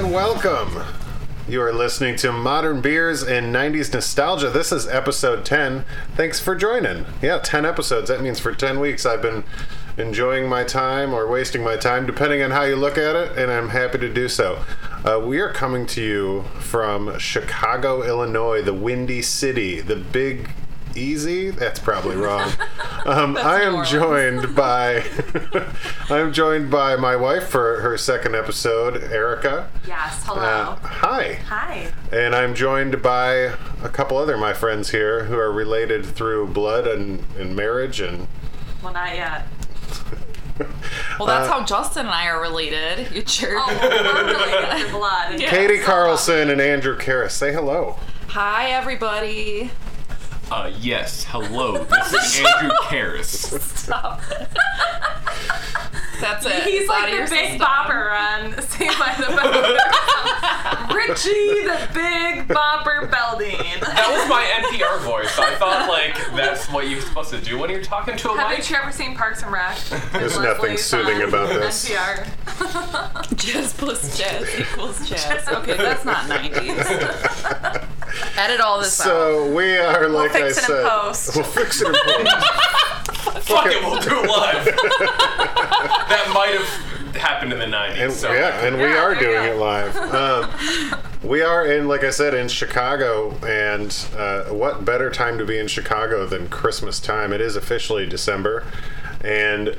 and welcome. You are listening to Modern Beers and 90s Nostalgia. This is episode 10. Thanks for joining. Yeah, 10 episodes. That means for 10 weeks I've been enjoying my time or wasting my time, depending on how you look at it, and I'm happy to do so. Uh, we are coming to you from Chicago, Illinois, the Windy City, the big easy that's probably wrong um, i am joined by i'm joined by my wife for her second episode erica Yes, hello. uh, hi Hi. and i'm joined by a couple other my friends here who are related through blood and, and marriage and Well, not yet. Well, that's Uh, how Justin and I are related. You jerk. Oh, we're related through blood. Yeah. katie carlson and andrew Karras. say hello Hi, everybody. Uh, yes. Hello. This is Andrew Karras. Stop. That's it. He's It's like out of the your big system. bopper on Saved by the Bell. Richie, the big bopper Belding. That was my NPR voice. I thought like that's what you're supposed to do when you're talking to a Haven't mic. you ever seen Parks and Rec? There's nothing soothing about this. NPR. Jazz plus jazz equals jazz. Okay, that's not 90s. Edit all this out. so we are like fix i it in said post. we'll fix it in post Fuck it, we'll do it live. that might have happened in the '90s. And, so yeah, and we Yeah, are doing it live. Um, we are in, like I said, in Chicago, and uh, what better time to be in Chicago than Christmas time? It is officially December, and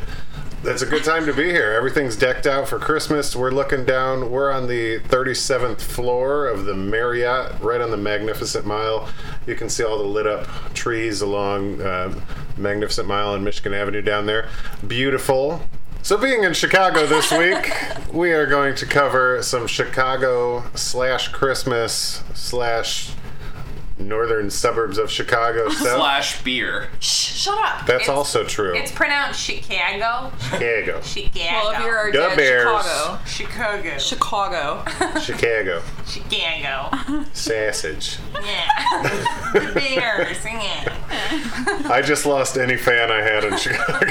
it's a good time to be here. Everything's decked out for Christmas. We're looking down. We're on the 37th floor of the Marriott, right on the Magnificent Mile. You can see all the lit up trees along uh, Magnificent Mile and Michigan Avenue down there. Beautiful. So, being in Chicago this week, we are going to cover some Chicago slash Christmas slash northern suburbs of Chicago stuff. slash beer. Shh, shut up. That's It's- also true. It's pronounced Chicago. Chicago. Chicago. Well, if you're a Da dead Bears. Chicago. Chicago. Chicago. Chicago. Chicago. Sausage. Yeah. the Bears. Yeah. I just lost any fan I had in Chicago.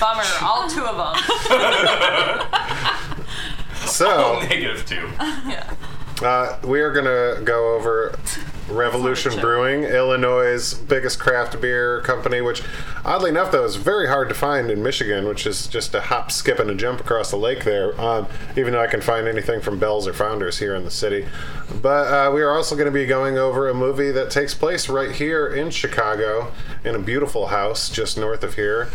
Bummer. All two of them. So, negative two. Yeah. uh, we are going to go over Revolution. Brewing, Illinois' biggest craft beer company, which, oddly enough, though, is very hard to find in Michigan, which is just a hop, skip, and a jump across the lake there, um, even though I can find anything from Bell's or Founders here in the city. But uh, we are also going to be going over a movie that takes place right here in Chicago in a beautiful house just north of here.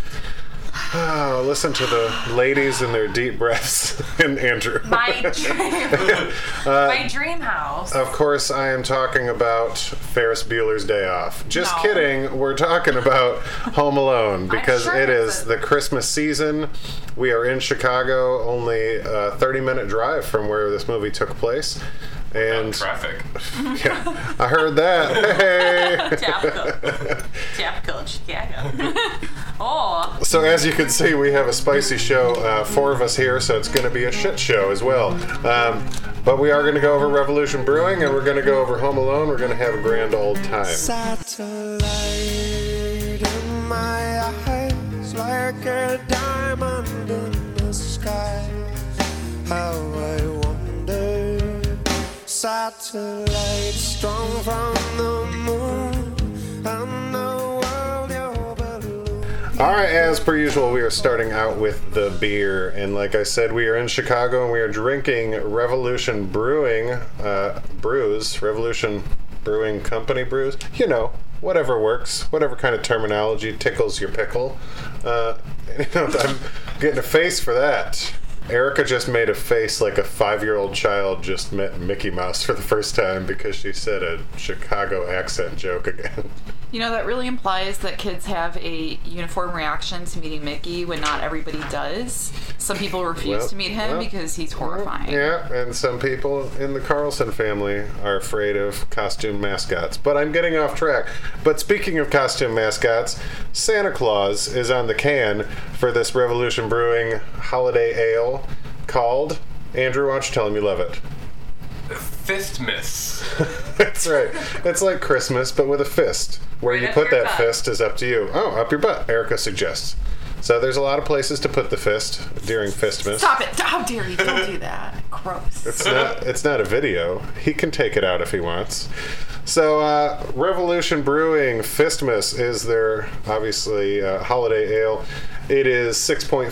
Oh, listen to the ladies and their deep breaths and Andrew. My dream. Uh, my dream house. Of course, I am talking about Ferris Bueller's Day Off. Just No. kidding. We're talking about Home Alone because sure it's is the Christmas season. We are in Chicago, only a 30 minute drive from where this movie took place. And Traffic. yeah, I heard that. Hey. Typical. Typical Chicago. Oh. So as you can see, we have a spicy show. Uh, four of us here, so it's going to be a shit show as well. Um, but we are going to go over Revolution Brewing, and we're going to go over Home Alone. We're going to have a grand old time. Satellite in my eyes, like a diamond in the sky. How I wonder, satellite strong from the moon, All right, as per usual, we are starting out with the beer, and like I said, we are in Chicago and we are drinking Revolution Brewing uh, brews, Revolution Brewing Company brews. You know, whatever works, whatever kind of terminology tickles your pickle. Uh, I'm getting a face for that. Erica just made a face like a five-year-old child just met Mickey Mouse for the first time because she said a Chicago accent joke again. You know, that really implies that kids have a uniform reaction to meeting Mickey when not everybody does. Some people refuse Well, to meet him well, because he's horrifying. Yeah, and some people in the Carlson family are afraid of costume mascots. But I'm getting off track. But speaking of costume mascots, Santa Claus is on the can for this Revolution Brewing holiday ale called. Andrew, you tell him you love it? Fistmas. That's right. It's like Christmas, but with a fist. Where Right you put that butt. fist is up to you. Oh, up your butt, Erica suggests. So there's a lot of places to put the fist during Fistmas. Stop it! How dare you? Don't do that. Gross. It's not. It's not a video. He can take it out if he wants. So, uh, Revolution Brewing Fistmas is their obviously uh, holiday ale. It is 6.5%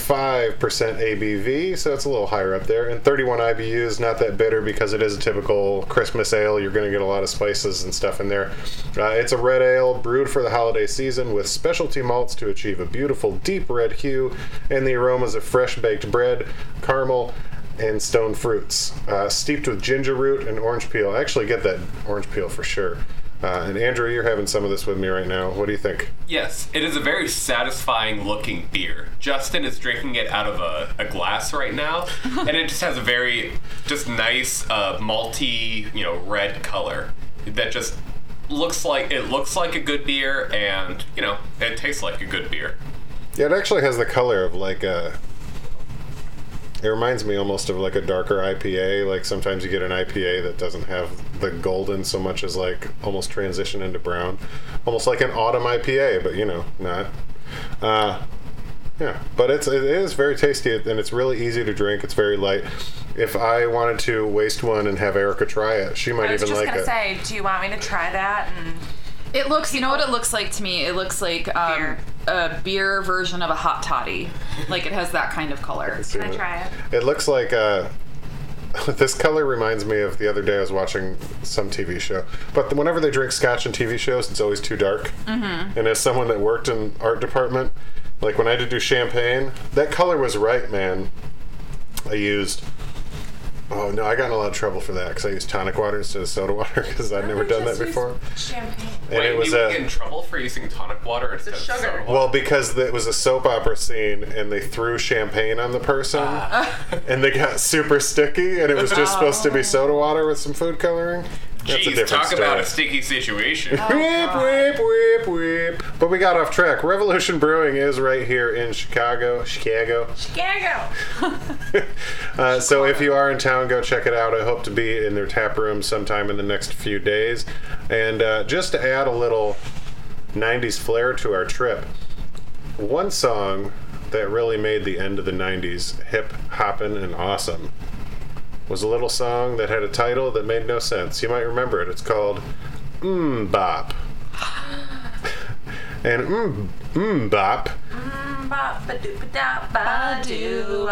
ABV, so it's a little higher up there, and 31 IBUs. Not that bitter because it is a typical Christmas ale. You're going to get a lot of spices and stuff in there. Uh, it's a red ale brewed for the holiday season with specialty malts to achieve a beautiful deep red hue and the aromas of fresh baked bread, caramel, and stone fruits, uh, steeped with ginger root and orange peel. I actually get that orange peel for sure. Uh, and Andrew, you're having some of this with me right now. What do you think? Yes, it is a very satisfying looking beer. Justin is drinking it out of a, a glass right now, and it just has a very just nice uh, malty, you know, red color that just looks like it looks like a good beer, and you know, it tastes like a good beer. Yeah, it actually has the color of like a. It reminds me almost of like a darker IPA. Like sometimes you get an IPA that doesn't have the golden so much as like almost transition into brown, almost like an autumn IPA, but you know, not. Uh, yeah, but it's it is very tasty and it's really easy to drink. It's very light. If I wanted to waste one and have Erica try it, she might even like it. I was just gonna it. say, do you want me to try that? And It looks, you know what it looks like to me? It looks like um, Beer. a beer version of a hot toddy. Like it has that kind of color. can I try it? It looks like uh, this color reminds me of the other day I was watching some TV show. But whenever they drink scotch in TV shows, it's always too dark. Mm-hmm. And as someone that worked in art department, like when I had to do champagne, that color was right, man. I used. Oh no, I got in a lot of trouble for that because I used tonic water instead of soda water because I'd never done that before. Champagne. And Wait, it was you would a get in trouble for using tonic water instead of sugar. soda water? well because it was a soap opera scene and they threw champagne on the person ah. and they got super sticky and it was just supposed to be soda water with some food coloring. That's a Jeez, different talk story. about a sticky situation. Whip, whip, whip, whip. But we got off track. Revolution Brewing is right here in Chicago. Chicago. Chicago. Uh, so if you are in town, go check it out. I hope to be in their tap room sometime in the next few days. And uh, just to add a little 90s flair to our trip, one song that really made the end of the 90s hip, hoppin', and awesome was a little song that had a title that made no sense. You might remember it. It's called Mmm Bop. And Mmm mm Bop ba doo ba da ba doo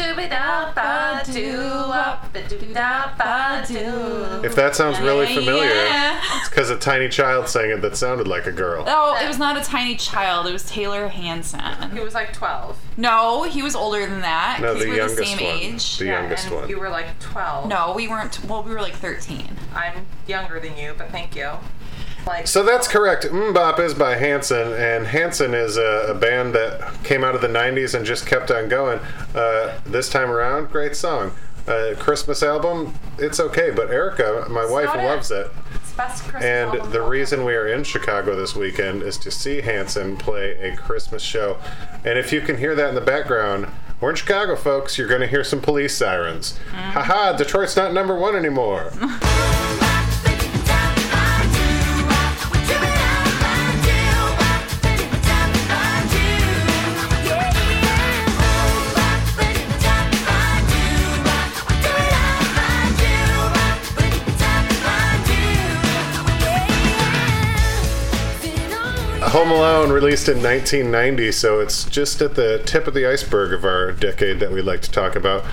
ba. Doo ba da ba doo ba. Ba doo da ba doo. If that sounds really familiar, Yeah. it's because a tiny child sang it that sounded like a girl. Oh, it was not a tiny child. It was Taylor Hanson. He was like 12. No, he was older than that. No, 'cause the we're youngest the same one. age. The youngest and one. you were like 12. No, we weren't. Well, we were like 13. I'm younger than you, but thank you. Like So that's correct. Mbop is by Hanson, and Hanson is a, a band that came out of the 90s and just kept on going. Uh, this time around, great song. Uh, Christmas album, it's okay, but Erica, my wife, not it. loves it. It's best Christmas And the reason we are in Chicago this weekend is to see Hanson play a Christmas show. And if you can hear that in the background, we're in Chicago, folks. You're going to hear some police sirens. Haha, Detroit's not number one anymore. Home Alone released in 1990, so it's just at the tip of the iceberg of our decade that we like to talk about.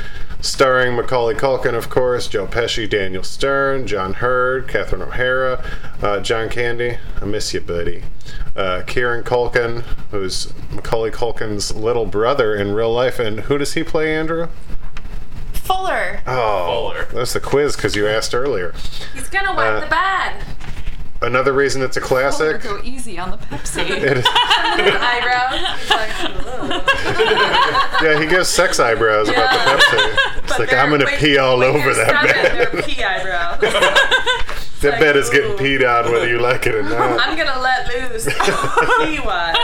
Starring Macaulay Culkin, of course, Joe Pesci, Daniel Stern, John Heard, Catherine O'Hara, uh, John Candy. I miss you, buddy. Uh, Kieran Culkin, who's Macaulay Culkin's little brother in real life, and who does he play, Andrew? Fuller. Oh, Fuller. that's the quiz because you asked earlier. He's gonna wipe Uh, the bed. Another reason it's a Fuller, classic. go easy on the Pepsi. It is, Eyebrows. Like, yeah, he gives sex eyebrows about the Pepsi. It's But like I'm gonna when- pee all when over that bed. Pee eyebrows. That like, bed is getting ooh. peed on whether you like it or not. I'm gonna let loose pee wise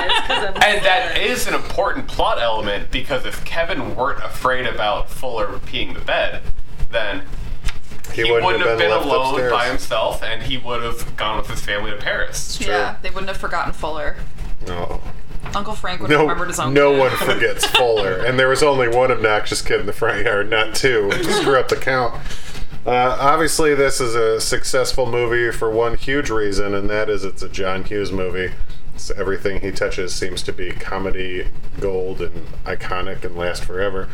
And that is an important plot element because if Kevin weren't afraid about Fuller peeing the bed, then he, wouldn't, have been, left alone upstairs. by himself and he would have gone with his family to Paris. yeah, they wouldn't have forgotten Fuller. No. Uncle Frank would no, have remembered his own. no one forgets Fuller, and there was only one obnoxious kid in the front yard, not two. Screw up the count. Uh, obviously, this is a successful movie for one huge reason, and that is it's a John Hughes movie. So everything he touches seems to be comedy gold and iconic and last forever.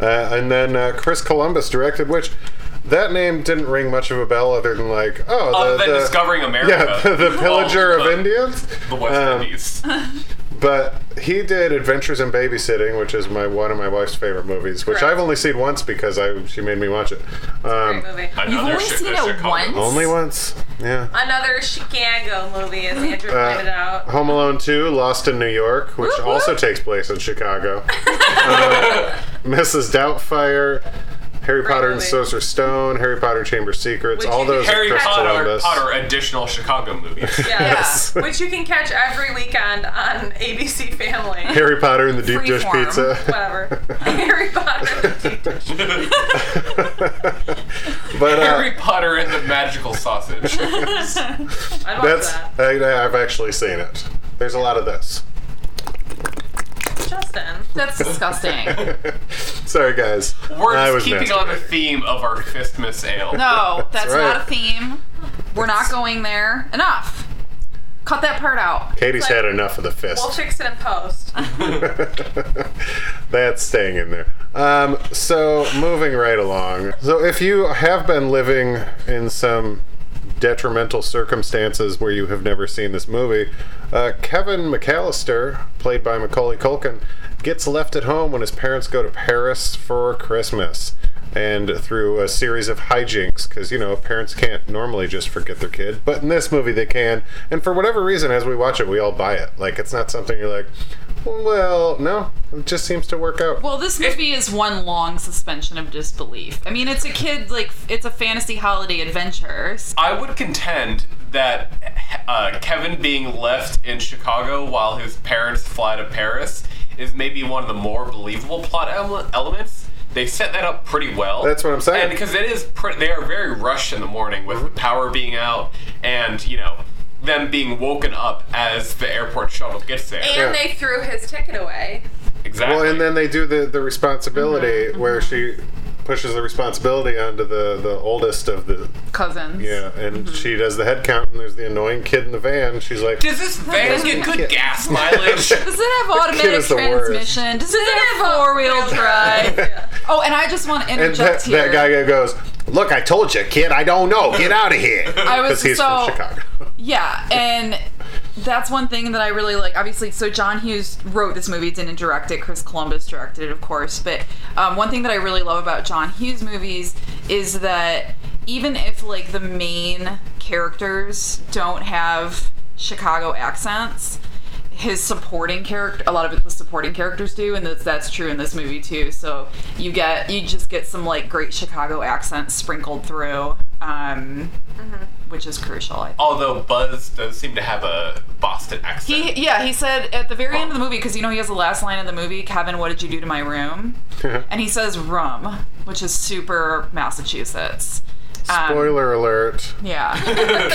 Uh, and then uh, Chris Columbus directed, which that name didn't ring much of a bell other than like, oh, Other the, than the- discovering America. yeah, the, the pillager Well, of Indians. The West Um, Indies. But he did Adventures in Babysitting, which is my one of my wife's favorite movies, which Correct. I've only seen once because I she made me watch it. Um, Great movie. Another only Chi- seen it Chicago. once? only once, yeah. Another Chicago movie, as Andrew pointed Uh, out. Home Alone 2, Lost in New York, which Whoop, also takes place in Chicago. Uh, Mrs. Doubtfire, Harry Great Potter and movie. Sorcerer's Stone, Harry Potter Chamber of Secrets, Which all those Harry Chris Potter, Columbus. Potter additional Chicago movies. Yes. Which you can catch every weekend on ABC Family. Harry Potter and the Deep Dish Pizza. Whatever. Harry Potter. but uh, Harry Potter and the magical sausage. I love that's that. I, I've actually seen it. There's a lot of this. Justin. That's disgusting. Sorry, guys. We're I just was keeping on the theme of our Fistmas Ale. No, that's right. not a theme. We're not going there. Enough. Cut that part out. Katie's Like- had enough of the fist. We'll fix it in post. That's staying in there. Um, so, moving right along. So, if you have been living in some detrimental circumstances where you have never seen this movie, uh, Kevin McAllister, played by Macaulay Culkin, gets left at home when his parents go to Paris for Christmas. And through a series of hijinks, because, you know, parents can't normally just forget their kid. But in this movie, they can. And for whatever reason, as we watch it, we all buy it. Like, it's not something you're like, well, no, it just seems to work out. Well, this movie is one long suspension of disbelief. I mean, it's a kid like it's a fantasy holiday adventure. I would contend that uh, Kevin being left in Chicago while his parents fly to Paris is maybe one of the more believable plot ele- elements. They set that up pretty well. That's what I'm saying. And because it is, pre- they are very rushed in the morning with the power being out, and you know, them being woken up as the airport shuttle gets there. And Yeah. they threw his ticket away. exactly. Well, and then they do the the responsibility mm-hmm. where mm-hmm. she pushes the responsibility onto the the oldest of the Cousins. yeah, and mm-hmm. she does the head count, and there's the annoying kid in the van. She's like, does this van get good gas mileage? Does it have automatic is the worst. transmission? Does it have four wheel drive? Yeah. Oh, and I just want to and interject that, here. that guy goes, "Look, I told you, kid. I don't know. Get out of here." I was Because he's so from Chicago. Yeah, and that's one thing that I really like. Obviously, so John Hughes wrote this movie, didn't direct it. Chris Columbus directed it, of course. But um, one thing that I really love about John Hughes movies is that even if like the main characters don't have Chicago accents, his supporting character a lot of the supporting characters do and that's, that's true in this movie too so you get you just get some like great chicago accents sprinkled through um, which is crucial I think. Although Buzz does seem to have a Boston accent. He yeah, he said at the very end of the movie because you know he has the last line of the movie, Kevin, what did you do to my room? and he says rum, which is super Massachusetts. Um, Spoiler alert. Yeah. Alert,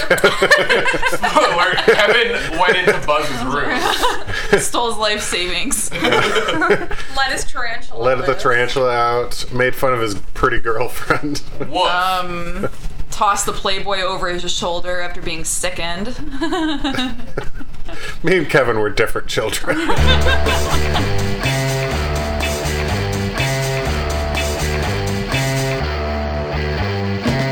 Kevin went into Buzz's room. Stole his life savings. Let his tarantula. Let the tarantula out. Made fun of his pretty girlfriend. Woof. Um, tossed the Playboy over his shoulder after being sickened. Me and Kevin were different children.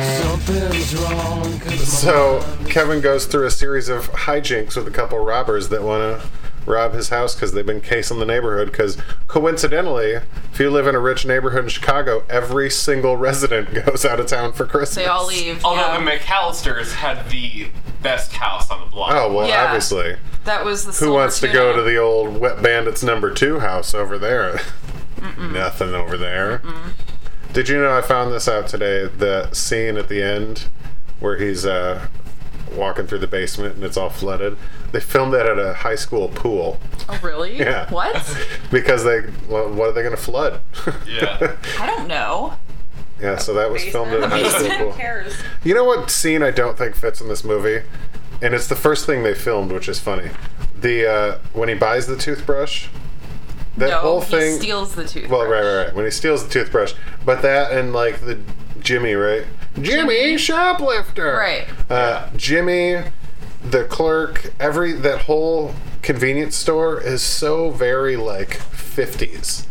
Something's wrong. 'cause So Kevin goes through a series of hijinks with a couple robbers that want to rob his house because they've been casing the neighborhood. Because coincidentally, if you live in a rich neighborhood in Chicago, every single resident goes out of town for Christmas. they all leave. Although yeah. the McAllisters had the best house on the block. Oh well, Yeah. obviously. that was the Who silver wants to go to the old Wet Bandits number two house over there? Nothing over there. Did you know I found this out today? The scene at the end where he's uh, walking through the basement and it's all flooded. They filmed that at a high school pool Oh, really? Yeah. What? because they. Well, what are they going to flood? Yeah. I don't know. yeah, so that was filmed at a high school Who pool. cares? You know what scene I don't think fits in this movie? And it's the first thing they filmed, which is funny. the uh, when he buys the toothbrush. That no, whole he thing. steals the toothbrush. well, right, right, right. When he steals the toothbrush, but that and like the Jimmy, right? Jimmy shoplifter. Right. Uh, Jimmy, the clerk, every that whole convenience store is so very like fifties.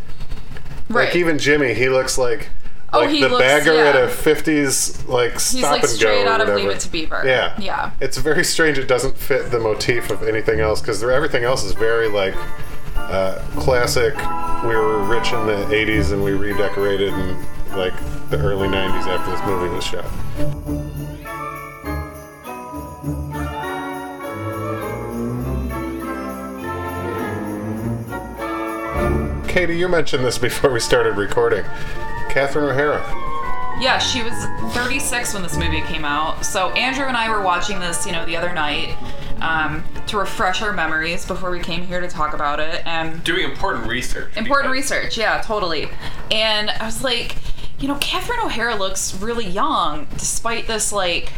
Right. Like even Jimmy, he looks like Oh, like he the looks- bagger yeah. at a '50s like stop He's like and straight out of. Leave It to Beaver. Yeah, Yeah. It's very strange. It doesn't fit the motif of anything else because everything else is very like uh, classic. We were rich in the '80s and we redecorated in like the early '90s after this movie was shot. Katie, you mentioned this before we started recording. Catherine O'Hara. Yeah, she was 36 when this movie came out. So Andrew and I were watching this, you know, the other night um, to refresh our memories before we came here to talk about it. And Doing important research. important because- research, yeah, totally. And I was like, you know, Catherine O'Hara looks really young despite this like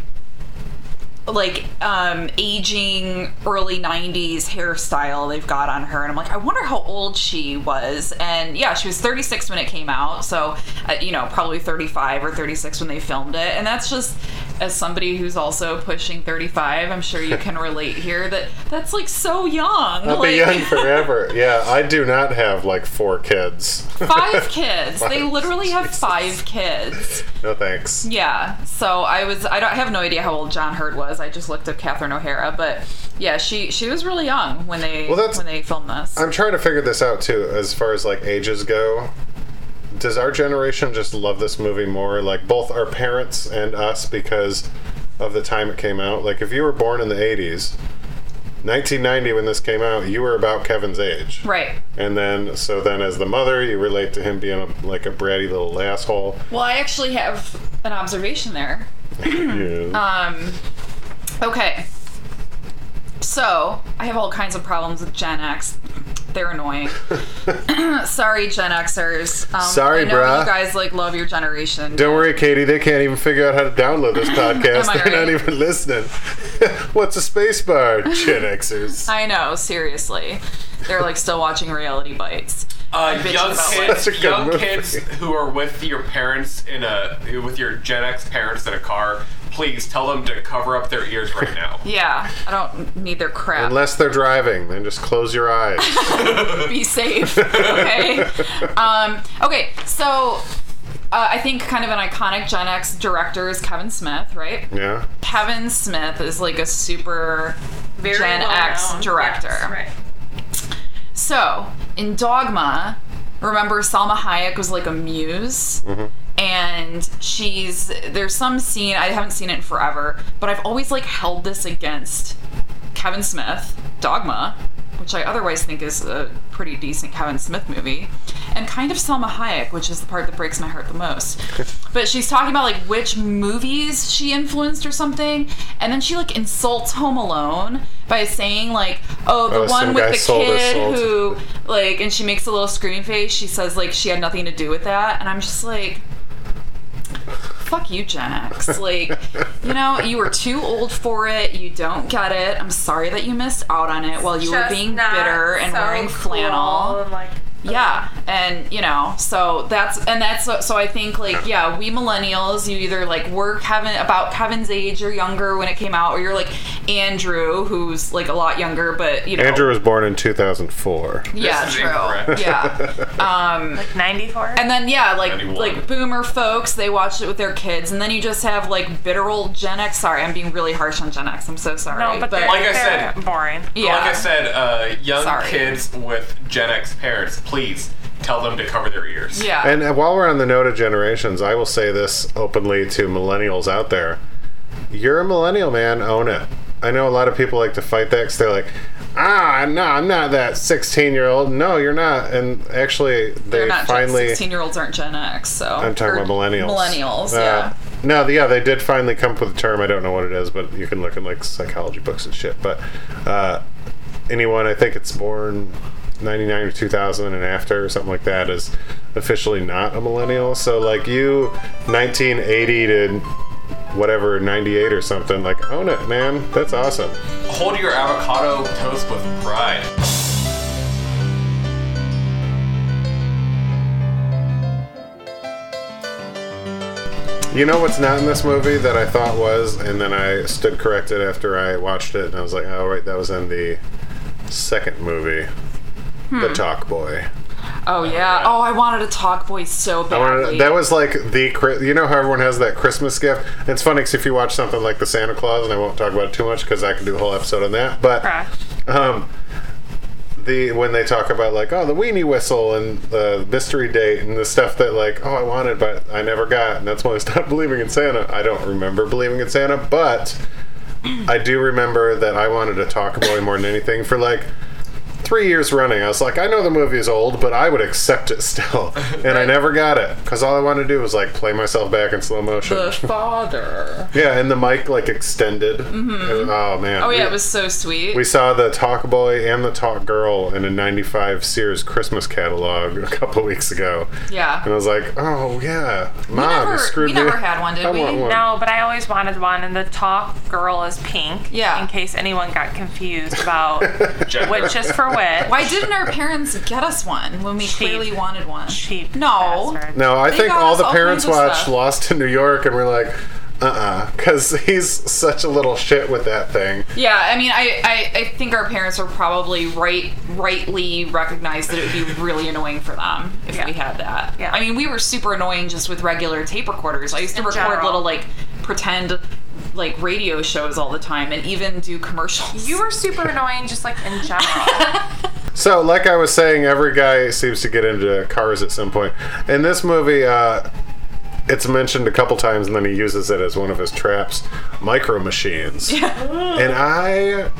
like um aging early 90s hairstyle they've got on her and i'm like i wonder how old she was. And yeah she was 36 when it came out so uh, you know probably 35 or 36 when they filmed it and that's just as somebody who's also pushing 35 i'm sure you can relate here that that's like so young I'll like, be young forever. Yeah, I do not have like four kids. five kids they literally have Jesus. five kids No thanks. Yeah. So I was I don't I have no idea how old John Heard was. I just looked up Catherine O'Hara, but yeah, she she was really young when they Well, when they filmed this. I'm trying to figure this out too, as far as like ages go. Does our generation just love this movie more, like both our parents and us, because of the time it came out? Like, if you were born in the 80s, 1990 when this came out, you were about Kevin's age. right. And then, so then as the mother, you relate to him being a, like a bratty little asshole. Well, I actually have an observation there. Yeah. Um okay. So, I have all kinds of problems with Gen X. They're annoying. Sorry, Gen Xers. Um, Sorry, I know bruh. you guys like love your generation. Don't worry, Katie. They can't even figure out how to download this podcast. They're not even listening. What's a space bar, Gen Xers? I know, seriously. They're like still watching reality bites. Uh, young kids, Such a good young movie. kids who are with your parents in a with your Gen X parents in a car, please tell them to cover up their ears right now. Yeah, I don't need their crap. Unless they're driving, then just close your eyes. be safe. Okay. um, okay. So. Uh, I think kind of an iconic Gen X director is Kevin Smith, right? yeah. Kevin Smith is like a super Very Gen X well-known. director. Yes, right. So, in Dogma, remember Salma Hayek was like a muse? And she's there's some scene I haven't seen it in forever, but I've always like held this against Kevin Smith, Dogma, which I otherwise think is a pretty decent Kevin Smith movie, and kind of Salma Hayek, which is the part that breaks my heart the most. but she's talking about like which movies she influenced or something, and then she like insults Home Alone by saying like, "Oh, the Oh, one with the kid who like," and she makes a little screaming face. She says like she had nothing to do with that, and I'm just like. Fuck you, Gen X. Like, you know, you were too old for it. You don't get it. I'm sorry that you missed out on it while you were being bitter and so wearing cool flannel. and, like, Yeah, and you know, so that's and that's so I think like yeah, we millennials, you either like were Kevin about Kevin's age or younger when it came out, or you're like Andrew, who's like a lot younger, but you know, Andrew was born in 2004. yeah, This is true, incorrect. yeah, like 94. and then yeah, like 91. like boomer folks, they watched it with their kids, and then you just have like bitter old Gen X. Sorry, I'm being really harsh on Gen X. I'm so sorry, no, but, they're, Like I they're said- boring. yeah, Like I said, uh, young Sorry. kids with Gen X parents, please tell them to cover their ears. yeah, And while we're on the note of generations, I will say this openly to millennials out there. You're a millennial, man. Own it. I know a lot of people like to fight that because they're like, ah, no, I'm not that 16 year old. No, you're not. And actually, they not finally. 16 year olds aren't Gen X, so I'm talking about millennials. Millennials, Uh, yeah. No, yeah, they did finally come up with a term. I don't know what it is, but you can look in like psychology books and shit. But uh, anyone, I think it's born 99 or 2000 and after or something like that is officially not a millennial. So like you, 1980 to whatever 98 or something, like own it, man. That's awesome. hold your avocado toast with pride. You know what's not in this movie that I thought was, and then I stood corrected after I watched it, and I was like, oh, right, that was in the second movie, The Talk Boy. Oh yeah. Oh, I wanted a talk boy so badly. that was like the you know how everyone has that Christmas gift. It's funny because if you watch something like the Santa Claus, and I won't talk about it too much because I could do a whole episode on that. But um, the when they talk about like oh the weenie whistle and the mystery date and the stuff that like oh I wanted but I never got and that's why I stopped believing in Santa. I don't remember believing in Santa, but I do remember that I wanted a talk boy more than anything for like three years running. I was like, I know the movie is old, but I would accept it still, and I never got it because all I wanted to do was like play myself back in slow motion. the father. yeah, and the mic like extended. Mm-hmm. It was- oh man. Oh yeah, We- it was so sweet. we saw the Talk Boy and the Talk Girl in a 95 Sears Christmas catalog a couple weeks ago. yeah. And I was like, oh, yeah. Mom, never- you screwed we me. never had one, did I we? want one. No, but I always wanted one, and the talk girl is pink. Yeah. In case anyone got confused about Gender. which is for which. Why didn't our parents get us one when we Cheap. clearly wanted one? Cheap. No. bastards. No, I They think all the all parents watched. Lost in New York and we're like, uh uh Because he's such a little shit with that thing. Yeah, I mean, I, I, I think our parents were probably right, rightly recognized that it would be really annoying for them if Yeah. we had that. Yeah. I mean, we were super annoying just with regular tape recorders. I used to In record general. little like pretend like radio shows all the time and even do commercials. You were super annoying, just like in general. So, like I was saying, every guy seems to get into cars at some point. In this movie, uh, it's mentioned a couple times, and then he uses it as one of his traps micro machines. yeah. And I.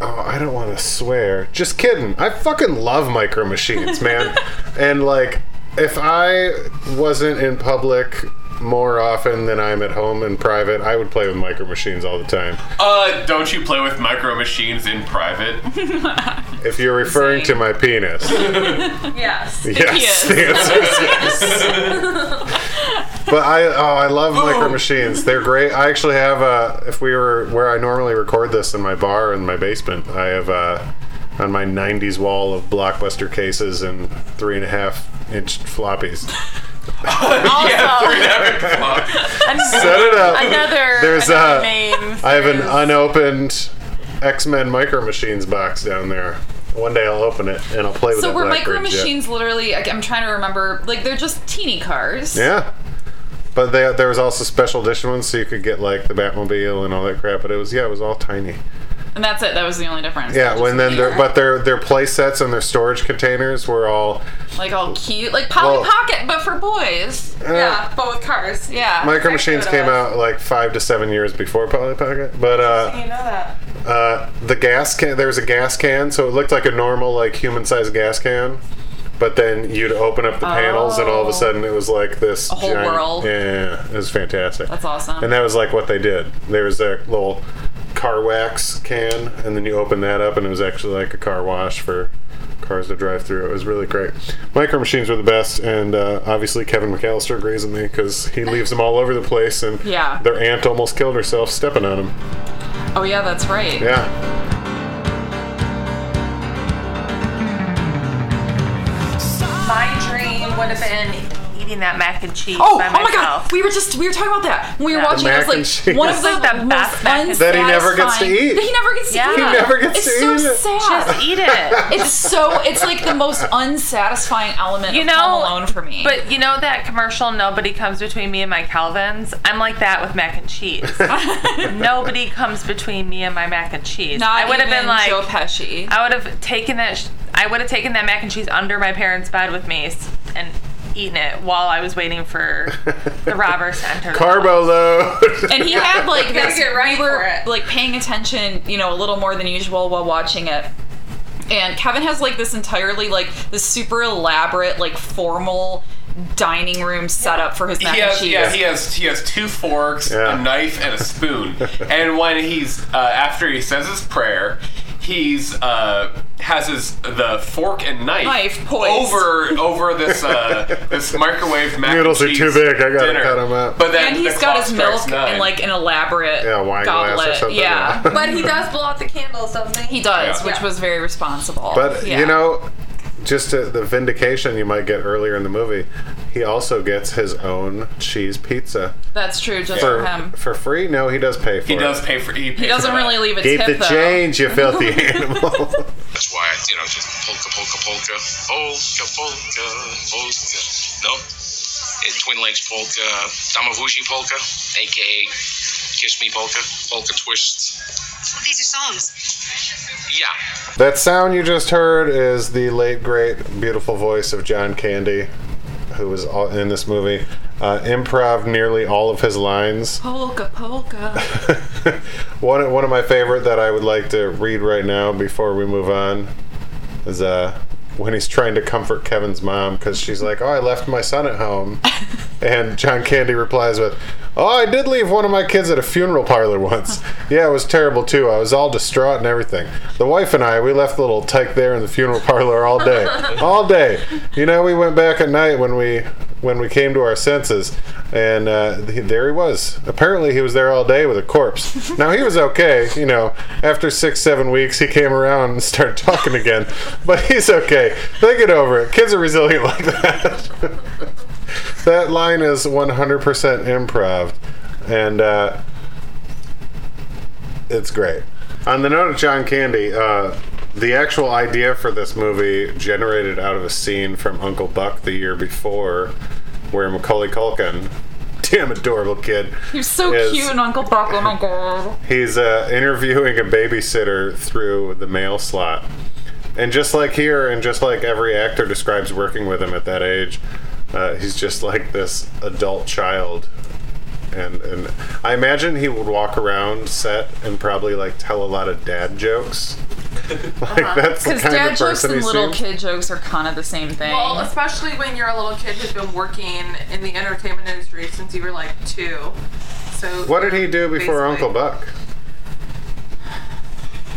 Oh, I don't want to swear. Just kidding. I fucking love micro machines, man. and, like, if I wasn't in public more often than I'm at home in private, I would play with micro machines all the time. Uh, don't you play with micro machines in private? If you're referring to my penis. yes. Yes, Yes. the answer is yes. but I oh I love micro machines. They're great. I actually have a if we were where I normally record this in my bar in my basement, I have uh on my 90s wall of blockbuster cases and three and a half inch floppies. yeah, three and a half floppy. Set it up. Another, There's another uh, name. I have an is- unopened X Men Micro Machines box down there. One day I'll open it and I'll play with it. so that were micro Blackbird jet. machines literally? like, I'm trying to remember. Like they're just teeny cars. Yeah. But they, there was also special edition ones, so you could get like the Batmobile and all that crap. But it was yeah, it was all tiny. And that's it. That was the only difference. Yeah, when then their weird. but their their play sets and their storage containers were all like all cute, like Polly Well- Pocket, but for boys. yeah, but with cars. Yeah. Micro Machines came was. out like five to seven years before Polly Pocket. But uh, You know that. uh, the gas can there was a gas can, so it looked like a normal like human sized gas can. But then you'd open up the panels, and all of Oh. a sudden it was like this A whole giant, world. Yeah, it was fantastic. That's awesome. And that was like what they did. There was a little car wax can, and then you open that up, and it was actually like a car wash for cars to drive through. It was really great. Micro machines were the best, and uh, obviously Kevin McAllister agrees with me because he leaves them all over the place, and Yeah. their aunt almost killed herself stepping on them. oh yeah, that's right. Yeah. My dream would have been eating that mac and cheese Oh, by oh my myself. god! We were just we were talking about that when we were Yeah. watching. Mac it was and cheese. like one of This the, is the most best mac and- That he never gets to eat. That he never gets to Yeah. eat. He never gets it's to so eat it. sad. Just eat it. It's so it's like the most unsatisfying element You of know, Home Alone for me. But you know that commercial, nobody comes between me and my Calvins? I'm like that with mac and cheese. nobody comes between me and my mac and cheese. not I would have been like, Joe Pesci. I would have taken that, sh- I would have taken that mac and cheese under my parents' bed with me and eaten it while I was waiting for the robbers to enter. Carbo load. and he had like this. get ready we were like paying attention, you know, a little more than usual while watching it. And Kevin has like this entirely like this super elaborate like formal dining room setup for his mac He and has, cheese. yeah, he has he has two forks, Yeah. a knife, and a spoon. and when he's uh, after he says his prayer, he's uh, has his the fork and knife, Knife poised. over over this uh, this microwave mac Noodles are and too big, I gotta dinner. cut 'em up. But then and he's the got clock his strikes milk nine. in like an elaborate Yeah, wine glass or goblet. something, yeah. yeah. But he does blow out the candles, doesn't he? he does, Yeah. which Yeah. was very responsible. But Yeah. you know, just to, the vindication you might get earlier in the movie, he also gets his own cheese pizza that's true, just for for him. for free. No, he does pay for he it. does pay for he, He doesn't really leave a Keep tip the though. change, you filthy animal. That's why, you know, just polka, polka, polka, polka, polka, polka. No? It, Twin Lakes polka, Damavuji polka, aka Kiss Me polka, polka twists. These are songs. Yeah. that sound you just heard is the late great beautiful voice of John Candy, who was in this movie. Uh, improv nearly all of his lines. Polka, polka. one one of my favorite that I would like to read right now before we move on is uh when he's trying to comfort Kevin's mom because she's like, "Oh, I left my son at home," and John Candy replies with, "Oh, I did leave one of my kids at a funeral parlor once. Yeah, it was terrible too. I was all distraught and everything. The wife and I, we left the little Tyke there in the funeral parlor all day, all day. You know, we went back at night when we." When we came to our senses, and uh, there he was. Apparently, he was there all day with a corpse. Now he was okay, you know. After six, seven weeks, he came around and started talking again. But he's okay. They get over it. Kids are resilient like that. that line is 100% improv, and uh, it's great. On the note of John Candy, uh, the actual idea for this movie generated out of a scene from Uncle Buck the year before, where Macaulay Culkin, damn adorable kid, he's so is- cute, Uncle Buck. Oh my god. He's uh, interviewing a babysitter through the mail slot. And just like here, and just like every actor describes working with him at that age, uh, he's just like this adult child. And, and I imagine he would walk around set and probably like tell a lot of dad jokes. like uh-huh. that's Because dad of jokes and little seems. kid jokes are kind of the same thing. Well, especially when you're a little kid who's been working in the entertainment industry since you were like two. So What did he do before basically- Uncle Buck?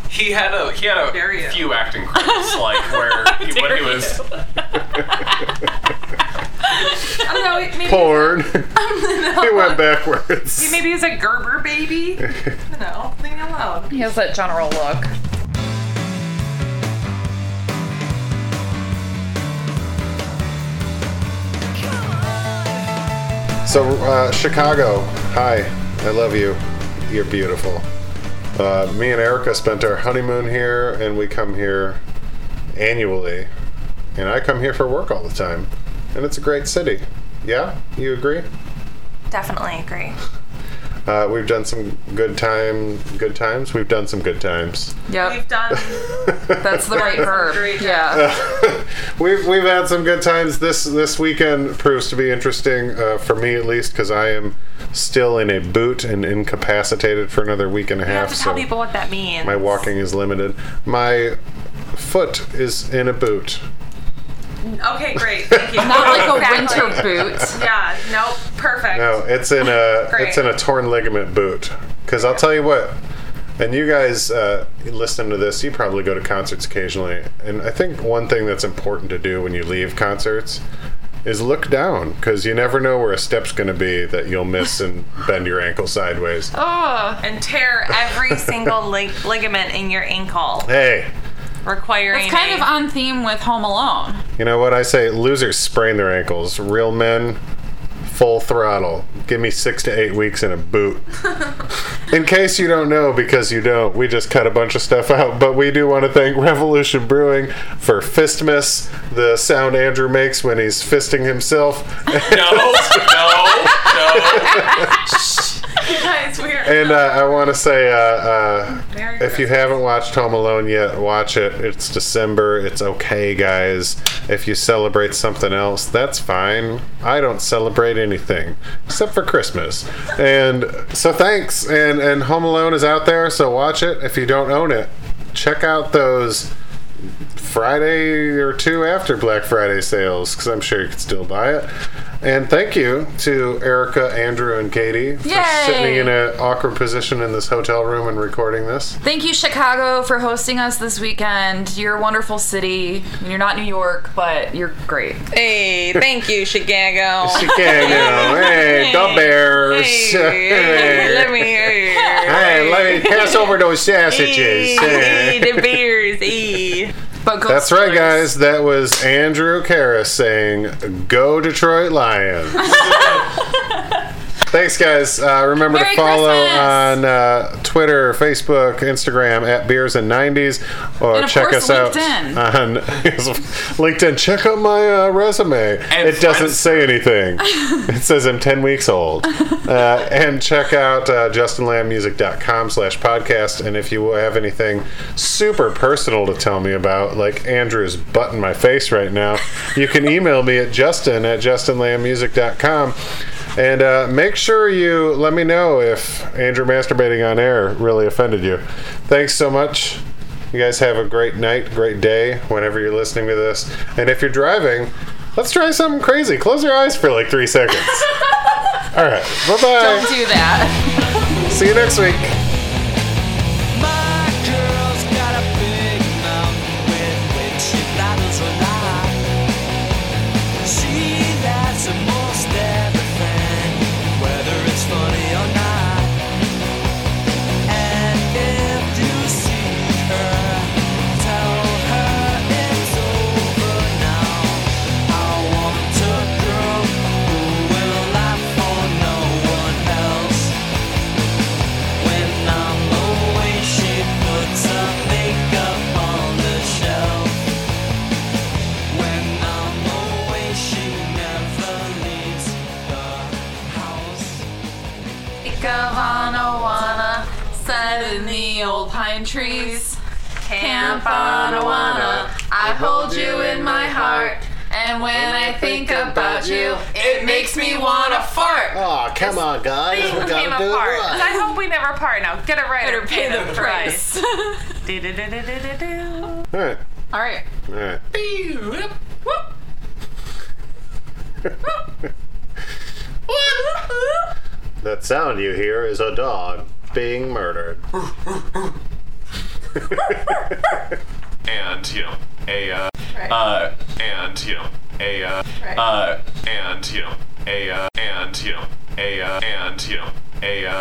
He had a he had dare you. a few acting credits like where he, when he was I don't know. Maybe Porn. he went backwards. maybe he's a Gerber baby. you know, leave me alone. he has that general look. So, uh, Chicago, hi, I love you. You're beautiful. Uh, me and Erica spent our honeymoon here, and we come here annually. And I come here for work all the time. And it's a great city. Yeah? You agree? Definitely agree. Uh, we've done some good time, good times. We've done some good times. Yep. We've done. That's the right verb. great Yeah. we've we've had some good times. This this weekend proves to be interesting uh, for me at least because I am still in a boot and incapacitated for another week and a You half. have to tell people what that means. my walking is limited. My foot is in a boot. Okay, great. Thank you. Not like a Exactly. winter boot. Yeah. Nope. Perfect. No, it's in a Great. it's in a torn ligament boot. Because I'll tell you what, and you guys uh, listening to this, you probably go to concerts occasionally, and I think one thing that's important to do when you leave concerts is look down because you never know where a step's going to be that you'll miss and bend your ankle sideways. Oh. and tear every single lig- ligament in your ankle, Hey, requiring It's kind a- of on theme with Home Alone. you know what I say? Losers sprain their ankles. Real men, full throttle. Give me six to eight weeks in a boot. in case you don't know, because you don't, we just cut a bunch of stuff out. But we do want to thank Revolution Brewing for Fistmas, the sound Andrew makes when he's fisting himself. no no no Guys, we're. And uh, I want to say, uh, uh, if you haven't watched Home Alone yet, watch it. It's December. It's okay, guys. If you celebrate something else, that's fine. I don't celebrate anything except for Christmas. And so thanks. And and Home Alone is out there, so watch it. If you don't own it, check out those Friday or two after Black Friday sales because I'm sure you can still buy it. And thank you to Erica, Andrew, and Katie for Yay! sitting in an awkward position in this hotel room and recording this. Thank you, Chicago, for hosting us this weekend. You're a wonderful city. You're not New York, but you're great. Hey, thank you, Chicago. Chicago, hey, the Bears. Hey, let me hear. you. Hey, let me pass over those sausages. Hey, the beers. Hey. But go That's right, guys. That was Andrew Karras saying, "Go Detroit Lions." Thanks, guys. Uh, remember Merry to follow Christmas! on uh, Twitter, Facebook, Instagram at Beers and 90s, or And check course, us out LinkedIn. on LinkedIn. Check out my uh, resume. And it doesn't say anything. it says I'm 10 weeks old. Uh, and check out uh, justinlambmusic.com slash podcast. And if you have anything super personal to tell me about, like Andrew's butt in my face right now, you can email me at justin at justinlambmusic.com. And uh, make sure you let me know if Andrew masturbating on air really offended you. Thanks so much. You guys have a great night, great day whenever you're listening to this. And if you're driving, let's try something crazy. Close your eyes for like three seconds. All right. Bye bye. Don't do that. See you next week. Pine trees. Camp Anawanna, I hold you in my heart. And when I think about you, it makes me wanna fart. Oh, come on, guys. We Came apart. I hope we never part now. Get it right Better or pay the price. Do-do-do-do-do-do. All right. All right. All right. That sound you hear is a dog being murdered. And you know a uh, uh and you know a uh, uh and you know a uh, and you know a uh, and you know a uh,